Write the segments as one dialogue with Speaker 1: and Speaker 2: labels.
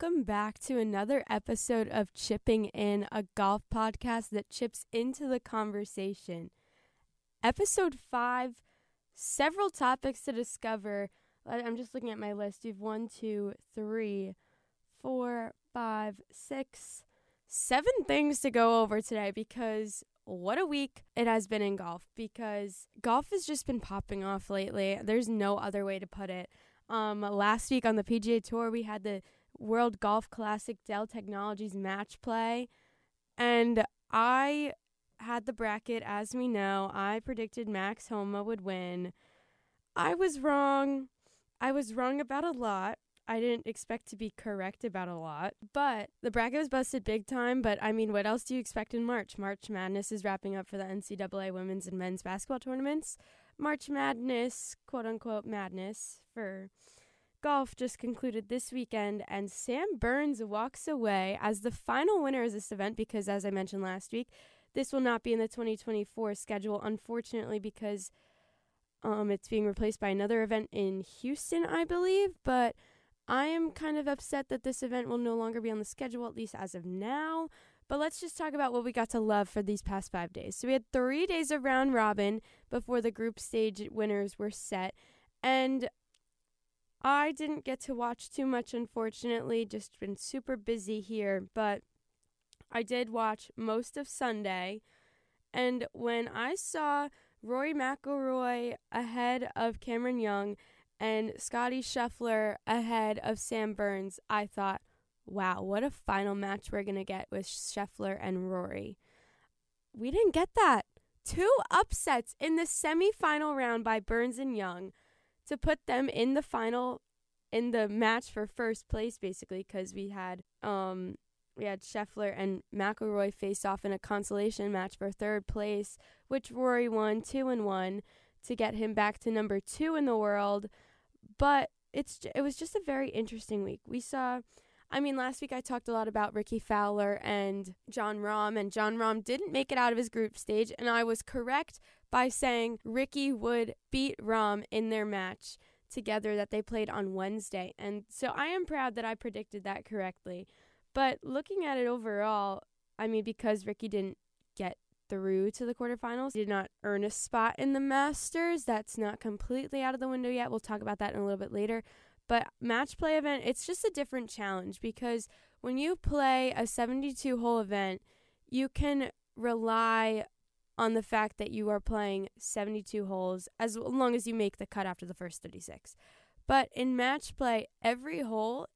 Speaker 1: welcome back to another episode of Chipping In, a golf podcast that chips into the conversation. Episode 5, several topics to discover. I'm just looking at my list. We've one, two, three, four, five, six, seven things to go over today because what a week it has been in golf because golf has just been popping off lately. There's no other way to put it. Um, last week on the PGA Tour, we had the World Golf Classic Dell Technologies match play. And I had the bracket as we know. I predicted Max Homa would win. I was wrong. I was wrong about a lot. I didn't expect to be correct about a lot, but the bracket was busted big time. But I mean, what else do you expect in March? March Madness is wrapping up for the NCAA women's and men's basketball tournaments. March Madness, quote unquote, madness for golf just concluded this weekend, and Sam Burns walks away as the final winner of this event because, as I mentioned last week, this will not be in the 2024 schedule, unfortunately, because um, it's being replaced by another event in Houston, I believe. But I am kind of upset that this event will no longer be on the schedule, at least as of now. But let's just talk about what we got to love for these past five days. So we had three days of round robin before the group stage winners were set. And I didn't get to watch too much, unfortunately, just been super busy here, but I did watch most of Sunday. And when I saw Rory McIlroy ahead of Cameron Young and Scottie Scheffler ahead of Sam Burns, I thought, wow, what a final match we're going to get with Scheffler and Rory. We didn't get that. Two upsets in the semifinal round by Burns and Young to put them in the final in the match for first place basically because we had um we had Scheffler and McIlroy face off in a consolation match for third place, which Rory won two and one to get him back to number two in the world. But it's it was just a very interesting week. We saw I mean, last week I talked a lot about Rickie Fowler and Jon Rahm, and Jon Rahm didn't make it out of his group stage, and I was correct by saying Rickie would beat Rahm in their match together that they played on Wednesday. And so I am proud that I predicted that correctly. But looking at it overall, I mean, because Rickie didn't get through to the quarterfinals, he did not earn a spot in the Masters. That's not completely out of the window yet. We'll talk about that in a little bit later. But match play event, it's just a different challenge because when you play a 72 hole event, you can rely on the fact that you are playing 72 holes as long as you make the cut after the first 36. But in match play, every hole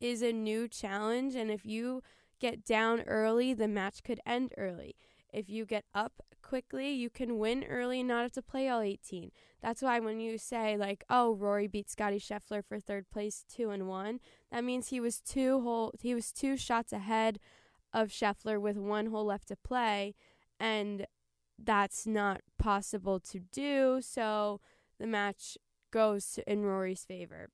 Speaker 1: is a new challenge, and if you get down early, the match could end early. If you get up quickly, you can win early and not have to play all 18. That's why when you say like, "Oh, Rory beat Scottie Scheffler for third place 2 and 1," that means he was two hole he was two shots ahead of Scheffler with one hole left to play and that's not possible to do, so the match goes in Rory's favor.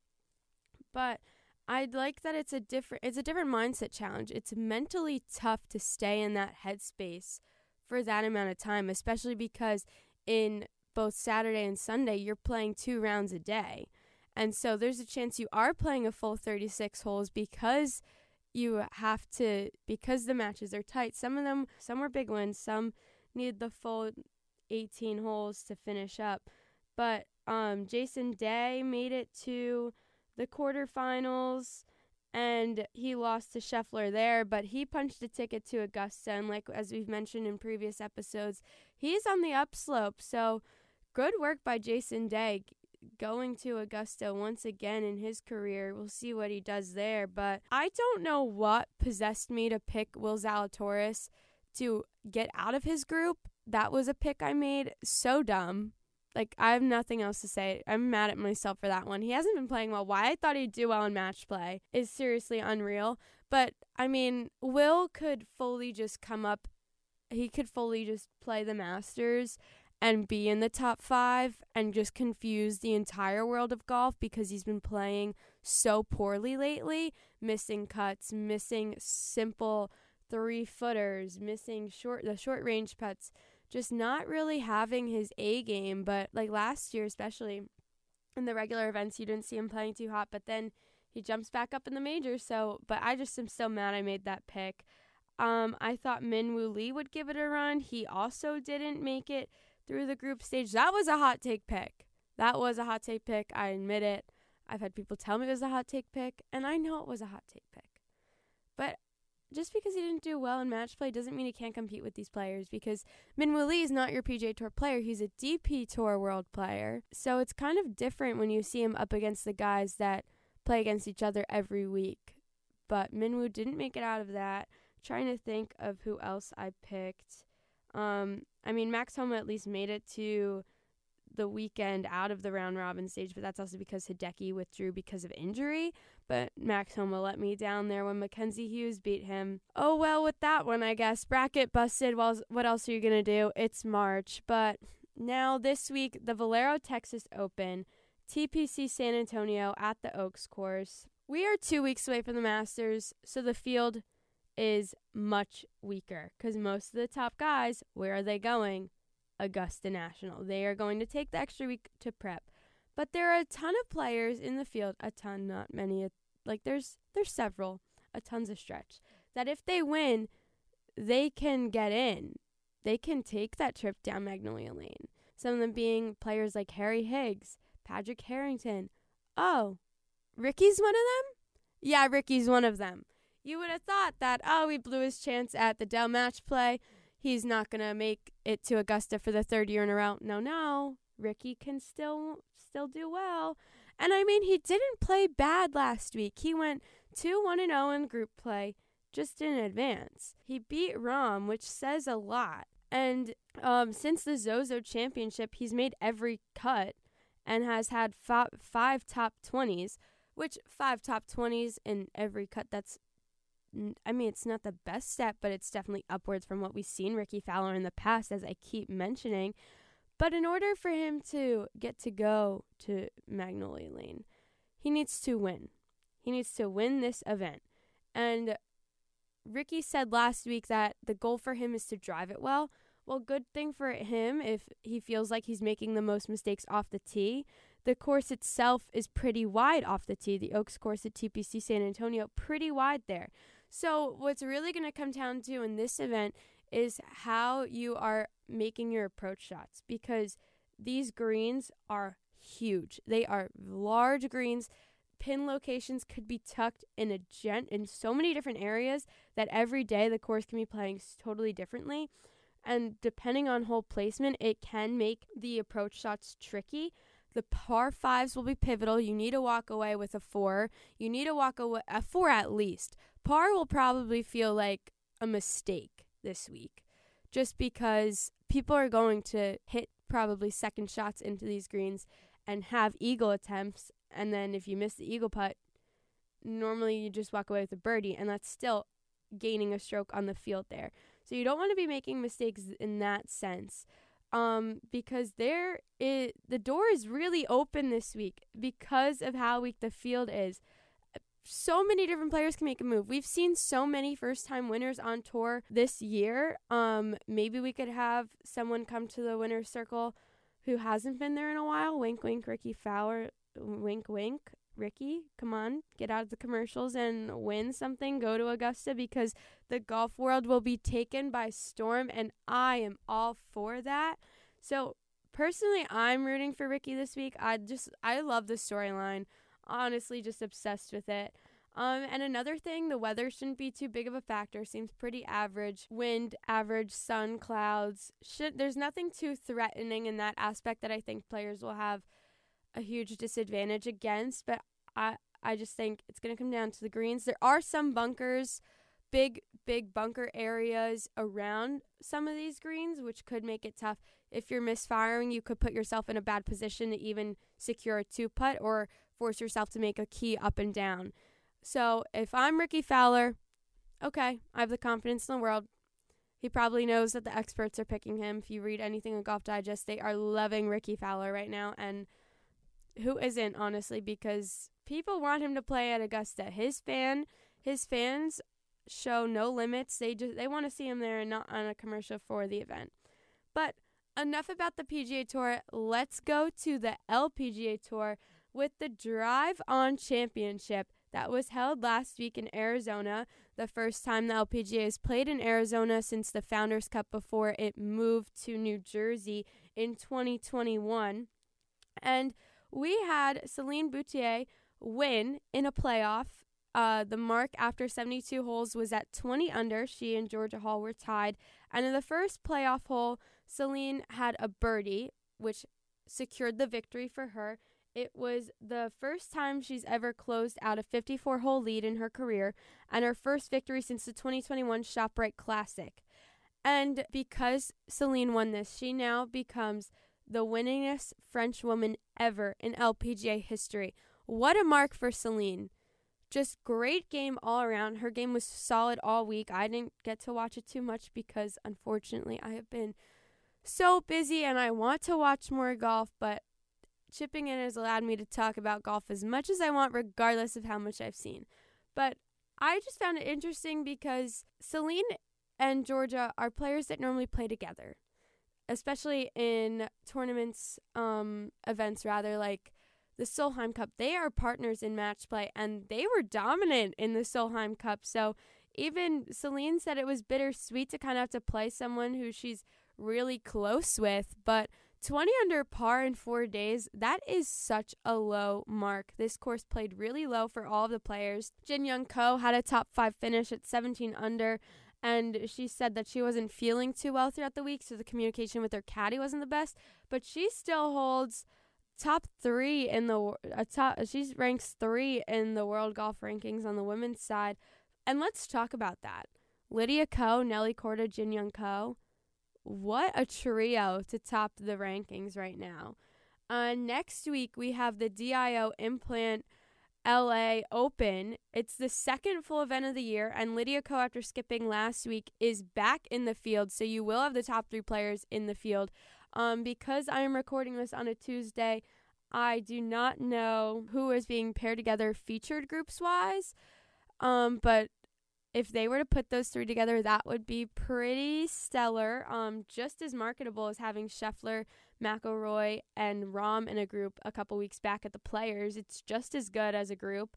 Speaker 1: But I'd like that it's a different it's a different mindset challenge. It's mentally tough to stay in that headspace for that amount of time, especially because in both Saturday and Sunday you're playing two rounds a day. And so there's a chance you are playing a full 36 holes because you have to because the matches are tight. Some of them some were big ones, some need the full 18 holes to finish up. But um, Jason Day made it to the quarterfinals and he lost to Scheffler there, but he punched a ticket to Augusta. And like as we've mentioned in previous episodes, he's on the upslope. So good work by Jason Day going to Augusta once again in his career. We'll see what he does there. But I don't know what possessed me to pick Will Zalatoris to get out of his group. That was a pick I made. So dumb. Like, I have nothing else to say. I'm mad at myself for that one. He hasn't been playing well. Why I thought he'd do well in match play is seriously unreal. But, I mean, Will could fully just come up, he could fully just play the Masters and be in the top five and just confuse the entire world of golf because he's been playing so poorly lately, missing cuts, missing simple three footers, missing short the short range putts, just not really having his A game. But like last year, especially in the regular events, you didn't see him playing too hot. But then he jumps back up in the majors. So, but I just am so mad I made that pick. Um, I thought Min Minwoo Lee would give it a run. He also didn't make it through the group stage. That was a hot take pick. That was a hot take pick. I admit it. I've had people tell me it was a hot take pick, and I know it was a hot take pick. Just because he didn't do well in match play doesn't mean he can't compete with these players because Minwoo Lee is not your PGA Tour player. He's a DP Tour world player. So it's kind of different when you see him up against the guys that play against each other every week. But Minwoo didn't make it out of that. trying to think of who else I picked. Um, I mean, Max Homa at least made it to the weekend out of the round robin stage, but that's also because Hideki withdrew because of injury. But Max Homa let me down there when Mackenzie Hughes beat him. Oh well, with that one, I guess bracket busted. Well, what else are you gonna do? It's March, but now this week the Valero Texas Open, TPC San Antonio at the Oaks course. We are two weeks away from the Masters, so the field is much weaker because most of the top guys, where are they going? Augusta National. They are going to take the extra week to prep. But there are a ton of players in the field, a ton, not many. Like there's there's several, a tons of stretch. That if they win, they can get in. They can take that trip down Magnolia Lane. Some of them being players like Harry Higgs, Patrick Harrington. Oh, Rickie's one of them? Yeah, Rickie's one of them. You would have thought that, oh, he blew his chance at the Dell match play he's not going to make it to Augusta for the third year in a row. No, no. Rickie can still still do well. And I mean, he didn't play bad last week. He went 2 1 and 0 in group play just in advance. He beat Rahm, which says a lot. And um, since the Zozo Championship, he's made every cut and has had five, five top 20s, which five top 20s in every cut, that's I mean, it's not the best step, but it's definitely upwards from what we've seen Rickie Fowler in the past, as I keep mentioning. But in order for him to get to go to Magnolia Lane, he needs to win. He needs to win this event. And Rickie said last week that the goal for him is to drive it well. Well, good thing for him if he feels like he's making the most mistakes off the tee. The course itself is pretty wide off the tee. The Oaks course at TPC San Antonio, pretty wide there. So, what's really going to come down to in this event is how you are making your approach shots because these greens are huge. They are large greens. Pin locations could be tucked in a gent in so many different areas that every day the course can be playing totally differently. And depending on hole placement, it can make the approach shots tricky. The par fives will be pivotal. You need to walk away with a four. You need to walk away a four at least. Par will probably feel like a mistake this week, just because people are going to hit probably second shots into these greens and have eagle attempts. And then if you miss the eagle putt, normally you just walk away with a birdie, and that's still gaining a stroke on the field there. So you don't want to be making mistakes in that sense um, because there is the door is really open this week because of how weak the field is. So many different players can make a move. We've seen so many first time winners on tour this year. Um, maybe we could have someone come to the winner's circle who hasn't been there in a while. Wink, wink, Rickie Fowler. Wink, wink. Rickie, come on, get out of the commercials and win something. Go to Augusta because the golf world will be taken by storm, and I am all for that. So, personally, I'm rooting for Rickie this week. I just, I love the storyline. Honestly, just obsessed with it. Um, and another thing, the weather shouldn't be too big of a factor. Seems pretty average. Wind, average, sun, clouds. Should there's nothing too threatening in that aspect that I think players will have a huge disadvantage against, but I I just think it's going to come down to the greens. There are some bunkers, big big bunker areas around some of these greens which could make it tough. If you're misfiring, you could put yourself in a bad position to even secure a two putt or force yourself to make a key up and down. So, if I'm Rickie Fowler, okay, I have the confidence in the world. He probably knows that the experts are picking him. If you read anything in Golf Digest, they are loving Rickie Fowler right now and who isn't honestly because people want him to play at Augusta. His fan, his fans show no limits. They just they want to see him there and not on a commercial for the event. But enough about the PGA Tour. Let's go to the LPGA Tour with the Drive On Championship. that was held last week in Arizona, the first time the LPGA has played in Arizona since the Founders Cup before it moved to New Jersey in 2021. And we had Celine Boutier win in a playoff. Uh, the mark after 72 holes was at 20 under. She and Georgia Hall were tied. And in the first playoff hole, Celine had a birdie, which secured the victory for her. It was the first time she's ever closed out a 54 hole lead in her career and her first victory since the 2021 ShopRite Classic. And because Celine won this, she now becomes the winningest French woman ever in LPGA history. What a mark for Celine. Just great game all around. Her game was solid all week. I didn't get to watch it too much because unfortunately I have been so busy and I want to watch more golf, but chipping in has allowed me to talk about golf as much as I want, regardless of how much I've seen. But I just found it interesting because Celine and Georgia are players that normally play together, especially in tournaments, um, events rather like the Solheim Cup. They are partners in match play, and they were dominant in the Solheim Cup. So even Celine said it was bittersweet to kind of have to play someone who she's really close with, but 20 under par in four days, that is such a low mark. This course played really low for all of the players. Jin Young Ko had a top five finish at 17 under, and she said that she wasn't feeling too well throughout the week, so the communication with her caddy wasn't the best, but she still holds top three in the uh, top. She ranks three in the world golf rankings on the women's side, and let's talk about that. Lydia Ko, Nelly Korda, Jin Young Ko what a trio to top the rankings right now. Uh, next week, we have the DIO Implant LA Open. It's the second full event of the year, and Lydia Ko, after skipping last week, is back in the field. So you will have the top three players in the field. Um, because I am recording this on a Tuesday, I do not know who is being paired together featured groups wise. Um, but if they were to put those three together, that would be pretty stellar. Um, just as marketable as having Scheffler, McIlroy, and Rahm in a group a couple weeks back at the Players. It's just as good as a group,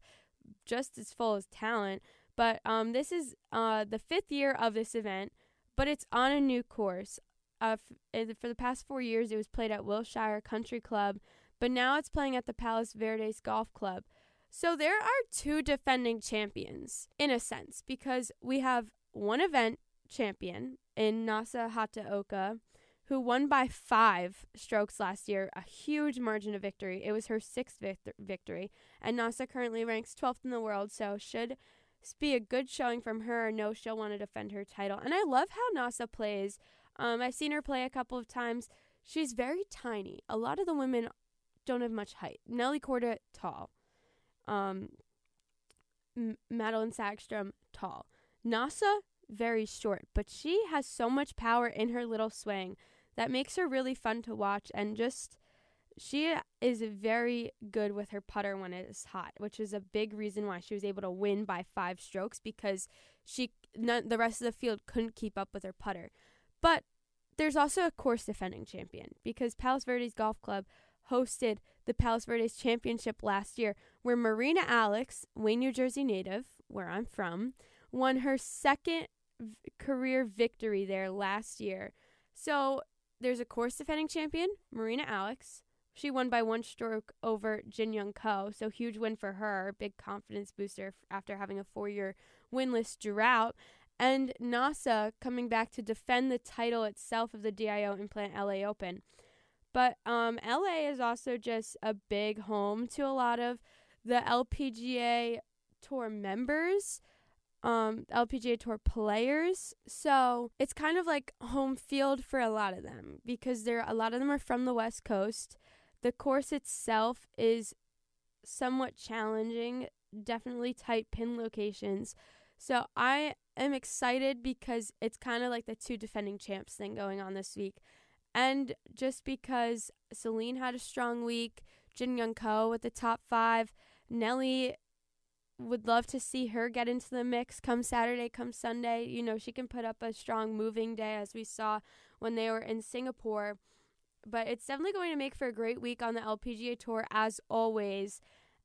Speaker 1: just as full as talent. But um, this is uh, the fifth year of this event, but it's on a new course. Uh, f- for the past four years, it was played at Wilshire Country Club, but now it's playing at the Palos Verdes Golf Club. So there are two defending champions in a sense because we have one event champion in Nasa Hataoka who won by 5 strokes last year, a huge margin of victory. It was her sixth vict- victory and Nasa currently ranks 12th in the world, so should be a good showing from her. No, she'll want to defend her title. And I love how Nasa plays. Um, I've seen her play a couple of times. She's very tiny. A lot of the women don't have much height. Nelly Korda, tall. Um, M- Madelene Sagström, tall. Nasa, very short, but she has so much power in her little swing that makes her really fun to watch and just she is very good with her putter when it is hot, which is a big reason why she was able to win by 5 strokes because she none, the rest of the field couldn't keep up with her putter. But there's also a course defending champion because Palos Verdes Golf Club hosted the Palos Verdes Championship last year, where Marina Alex, Wayne, New Jersey native, where I'm from, won her second v- career victory there last year. So there's a course defending champion, Marina Alex. She won by one stroke over Jin Young Ko, so huge win for her, big confidence booster after having a four year winless drought. And Nasa coming back to defend the title itself of the DIO Implant LA Open. But um, LA is also just a big home to a lot of the LPGA Tour members, um, LPGA Tour players. So it's kind of like home field for a lot of them because there a lot of them are from the West Coast. The course itself is somewhat challenging, definitely tight pin locations. So I am excited because it's kind of like the two defending champs thing going on this week. And just because Celine had a strong week, Jin Young Ko with the top five, Nelly would love to see her get into the mix come Saturday, come Sunday. You know, she can put up a strong moving day as we saw when they were in Singapore. But it's definitely going to make for a great week on the LPGA Tour as always.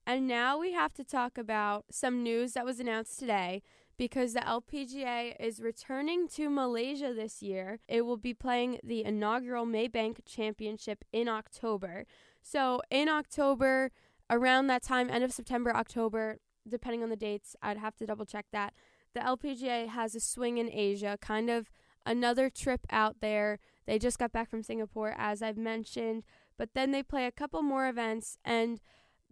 Speaker 1: And now we have to talk about some news that was announced today because the LPGA is returning to Malaysia this year. It will be playing the inaugural Maybank Championship in October. So, in October, around that time, end of September, October, depending on the dates, I'd have to double check that. The LPGA has a swing in Asia, kind of another trip out there. They just got back from Singapore, as I've mentioned, but then they play a couple more events and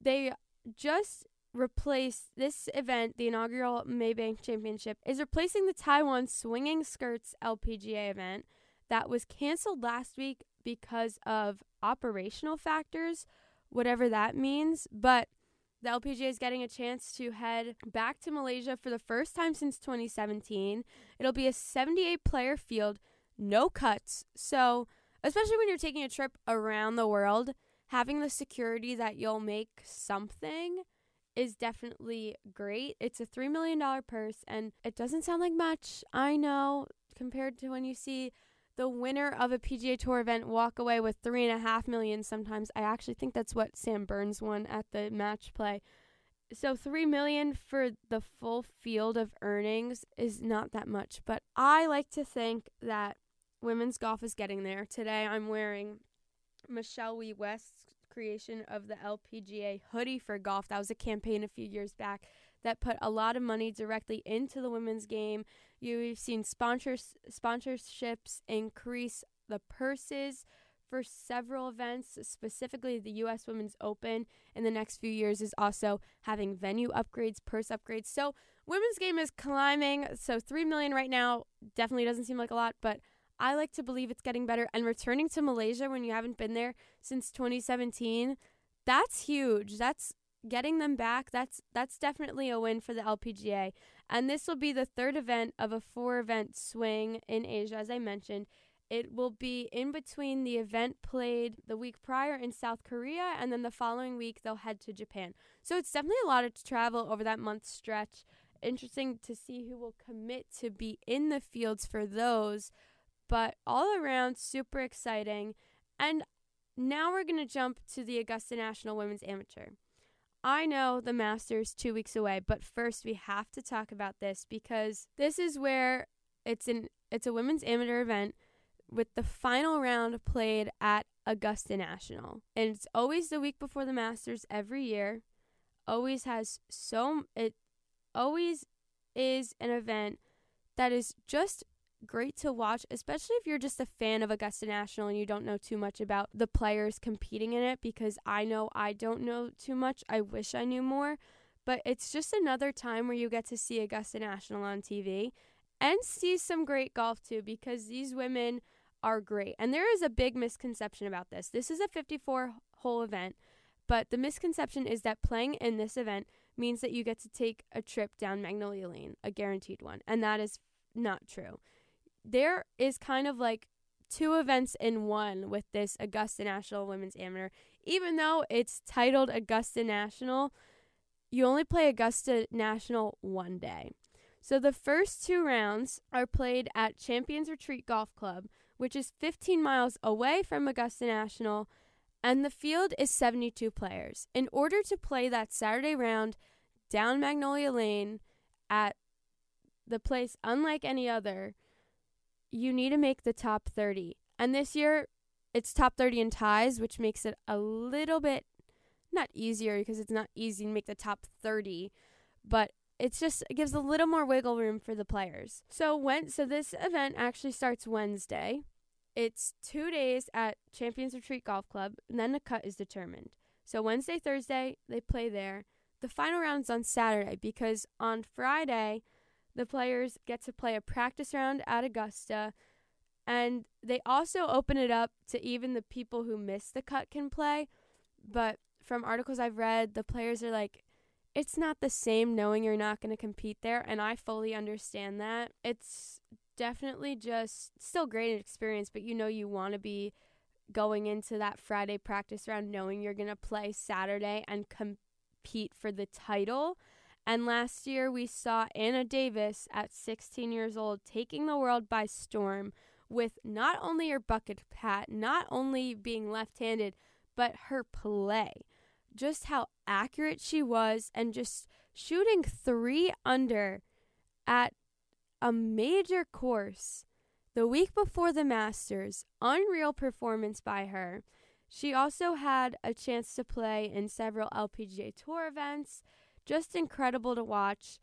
Speaker 1: they just replace this event, the inaugural Maybank Championship, is replacing the Taiwan Swinging Skirts LPGA event that was canceled last week because of operational factors, whatever that means. But the LPGA is getting a chance to head back to Malaysia for the first time since 2017. It'll be a 78 player field, no cuts. So, especially when you're taking a trip around the world, having the security that you'll make something is definitely great. It's a $3 million purse, and it doesn't sound like much, I know, compared to when you see the winner of a PGA Tour event walk away with three and a half million sometimes. I actually think that's what Sam Burns won at the match play. So three million for the full field of earnings is not that much, but I like to think that women's golf is getting there. Today I'm wearing Michelle Wie West's creation of the LPGA hoodie for golf. That was a campaign a few years back that put a lot of money directly into the women's game. You've seen sponsors sponsorships increase the purses for several events, specifically the US Women's Open in the next few years is also having venue upgrades, purse upgrades. So women's game is climbing. So 3 million right now definitely doesn't seem like a lot, but I like to believe it's getting better. And returning to Malaysia when you haven't been there since 2017, that's huge. That's getting them back. That's that's definitely a win for the LPGA. And this will be the third event of a four event swing in Asia, as I mentioned. It will be in between the event played the week prior in South Korea, and then the following week they'll head to Japan. So it's definitely a lot of travel over that month stretch. Interesting to see who will commit to be in the fields for those but all around super exciting. And now we're going to jump to the Augusta National Women's Amateur. I know the Masters 2 weeks away, but first we have to talk about this because this is where it's an it's a women's amateur event with the final round played at Augusta National. And it's always the week before the Masters every year. Always has so it always is an event that is just great to watch, especially if you're just a fan of Augusta National and you don't know too much about the players competing in it because I know I don't know too much. I wish I knew more, but it's just another time where you get to see Augusta National on TV and see some great golf too because these women are great. And there is a big misconception about this. This is a 54 hole event, but the misconception is that playing in this event means that you get to take a trip down Magnolia Lane, a guaranteed one. And that is not true there is kind of like two events in one with this Augusta National Women's Amateur. Even though it's titled Augusta National, you only play Augusta National one day. So the first two rounds are played at Champions Retreat Golf Club, which is 15 miles away from Augusta National, and the field is 72 players. In order to play that Saturday round down Magnolia Lane at the place unlike any other, you need to make the top 30. And this year, it's top 30 in ties, which makes it a little bit not easier because it's not easy to make the top 30, but it's just it gives a little more wiggle room for the players. So when so this event actually starts Wednesday. It's 2 days at Champions Retreat Golf Club, and then the cut is determined. So Wednesday, Thursday, they play there. The final round's on Saturday because on Friday the players get to play a practice round at Augusta, and they also open it up to even the people who miss the cut can play. But from articles I've read, the players are like, it's not the same knowing you're not going to compete there, and I fully understand that. It's definitely just still great experience, but you know you want to be going into that Friday practice round knowing you're going to play Saturday and compete for the title. And last year we saw Anna Davis at 16 years old taking the world by storm with not only her bucket pat, not only being left handed, but her play. just how accurate she was and just shooting three under at a major course the week before the Masters. Unreal performance by her. She also had a chance to play in several LPGA Tour events. Just incredible to watch.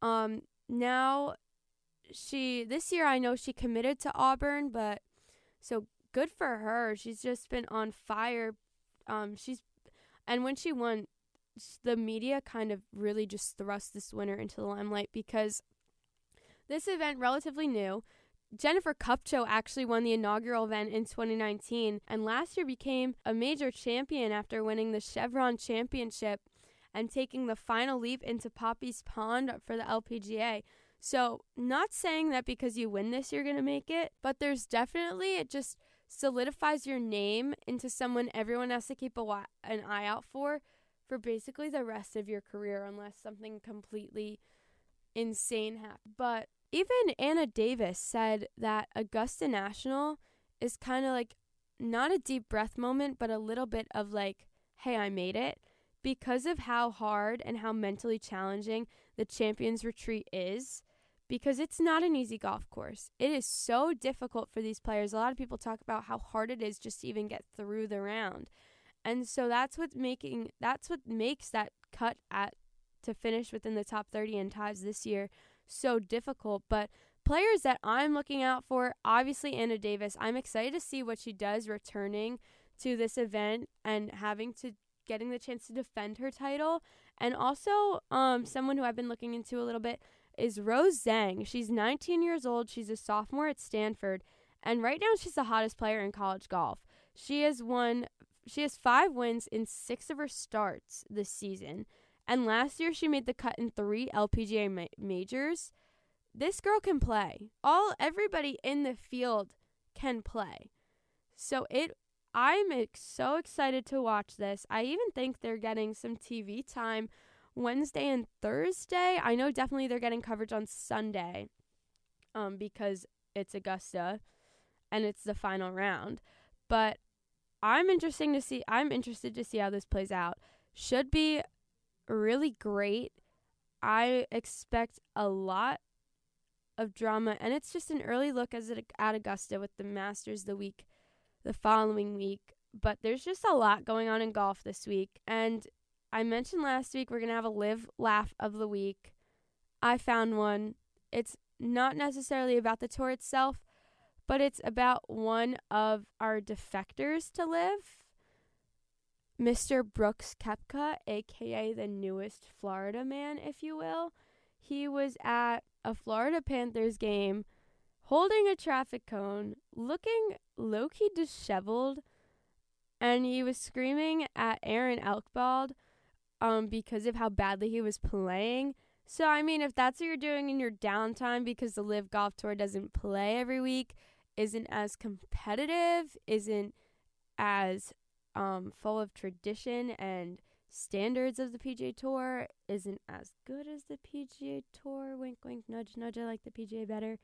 Speaker 1: Um, now she this year I know she committed to Auburn, but so good for her. She's just been on fire. Um, she's and when she won, the media kind of really just thrust this winner into the limelight because this event relatively new. Jennifer Kupcho actually won the inaugural event in 2019 and last year became a major champion after winning the Chevron Championship and taking the final leap into Poppie's Pond for the LPGA. So, not saying that because you win this you're going to make it, but there's definitely it just solidifies your name into someone everyone has to keep a an eye out for for basically the rest of your career unless something completely insane happens. But even Anna Davis said that Augusta National is kind of like not a deep breath moment, but a little bit of like, hey, I made it. Because of how hard and how mentally challenging the Champions Retreat is, because it's not an easy golf course. It is so difficult for these players. A lot of people talk about how hard it is just to even get through the round. And so that's what's making that's what makes that cut at to finish within the top 30 in ties this year so difficult. But players that I'm looking out for, obviously Anna Davis. I'm excited to see what she does returning to this event and having to getting the chance to defend her title. And also, um, someone who I've been looking into a little bit is Rose Zhang. She's 19 years old. She's a sophomore at Stanford, and right now she's the hottest player in college golf. She has won. She has five wins in six of her starts this season. And last year she made the cut in three LPGA ma- majors. This girl can play. All everybody in the field can play. So it I'm ex- so excited to watch this. I even think they're getting some TV time Wednesday and Thursday. I know definitely they're getting coverage on Sunday. Um because it's Augusta and it's the final round. But I'm interesting to see I'm interested to see how this plays out. Should be really great. I expect a lot of drama, and it's just an early look as it, at Augusta with the Masters the week, the following week. But there's just a lot going on in golf this week, and I mentioned last week we're gonna have a LIV laugh of the week. I found one. It's not necessarily about the tour itself, but it's about one of our defectors to live. Mr. Brooks Koepka, aka the newest Florida man, if you will. He was at a Florida Panthers game holding a traffic cone, looking low key disheveled, and he was screaming at Aaron Ekblad um, because of how badly he was playing. So, I mean, if that's what you're doing in your downtime because the LIV Golf Tour doesn't play every week, isn't as competitive, isn't as um, full of tradition and standards of the PGA Tour isn't as good as the PGA Tour. Wink, wink, nudge, nudge. I like the PGA better.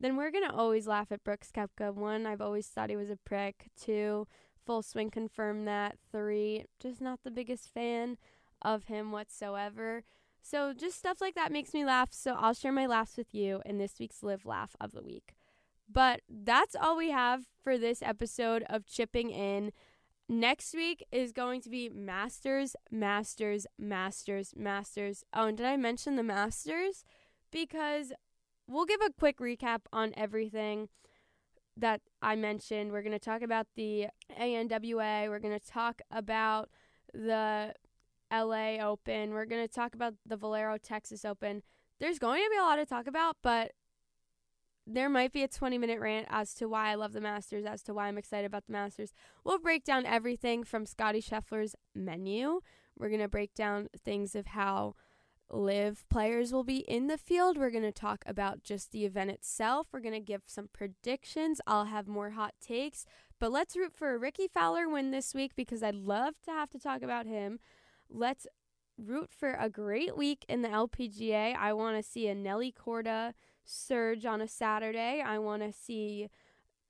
Speaker 1: Then we're gonna always laugh at Brooks Koepka. One, I've always thought he was a prick. Two, full swing confirmed that. Three, just not the biggest fan of him whatsoever. So just stuff like that makes me laugh. So I'll share my laughs with you in this week's Live Laugh of the Week. But that's all we have for this episode of Chipping In. Next week is going to be Masters, Masters, Masters, Masters. Oh, and did I mention the Masters? Because we'll give a quick recap on everything that I mentioned. We're going to talk about the ANWA. We're going to talk about the LA Open. We're going to talk about the Valero Texas Open. There's going to be a lot to talk about, but there might be a 20 minute rant as to why I love the Masters, as to why I'm excited about the Masters. We'll break down everything from Scottie Scheffler's menu. We're going to break down things of how LIV players will be in the field. We're going to talk about just the event itself. We're going to give some predictions. I'll have more hot takes. But let's root for a Rickie Fowler win this week because I'd love to have to talk about him. Let's root for a great week in the LPGA. I want to see a Nelly Korda surge on a Saturday. I want to see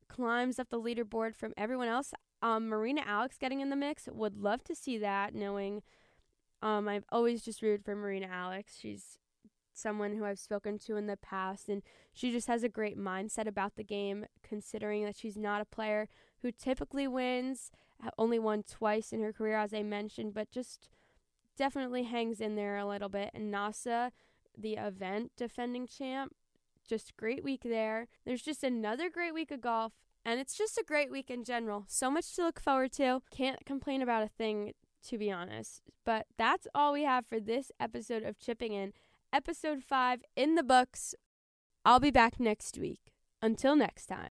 Speaker 1: climbs up the leaderboard from everyone else. Um, Marina Alex getting in the mix. Would love to see that, knowing um, I've always just rooted for Marina Alex. She's someone who I've spoken to in the past, and she just has a great mindset about the game, considering that she's not a player who typically wins, only won twice in her career, as I mentioned, but just definitely hangs in there a little bit. And Nasa, the event defending champ, just great week there. There's just another great week of golf. And it's just a great week in general. So much to look forward to. Can't complain about a thing, to be honest. But that's all we have for this episode of Chipping In episode 5 in the books. I'll be back next week. Until next time.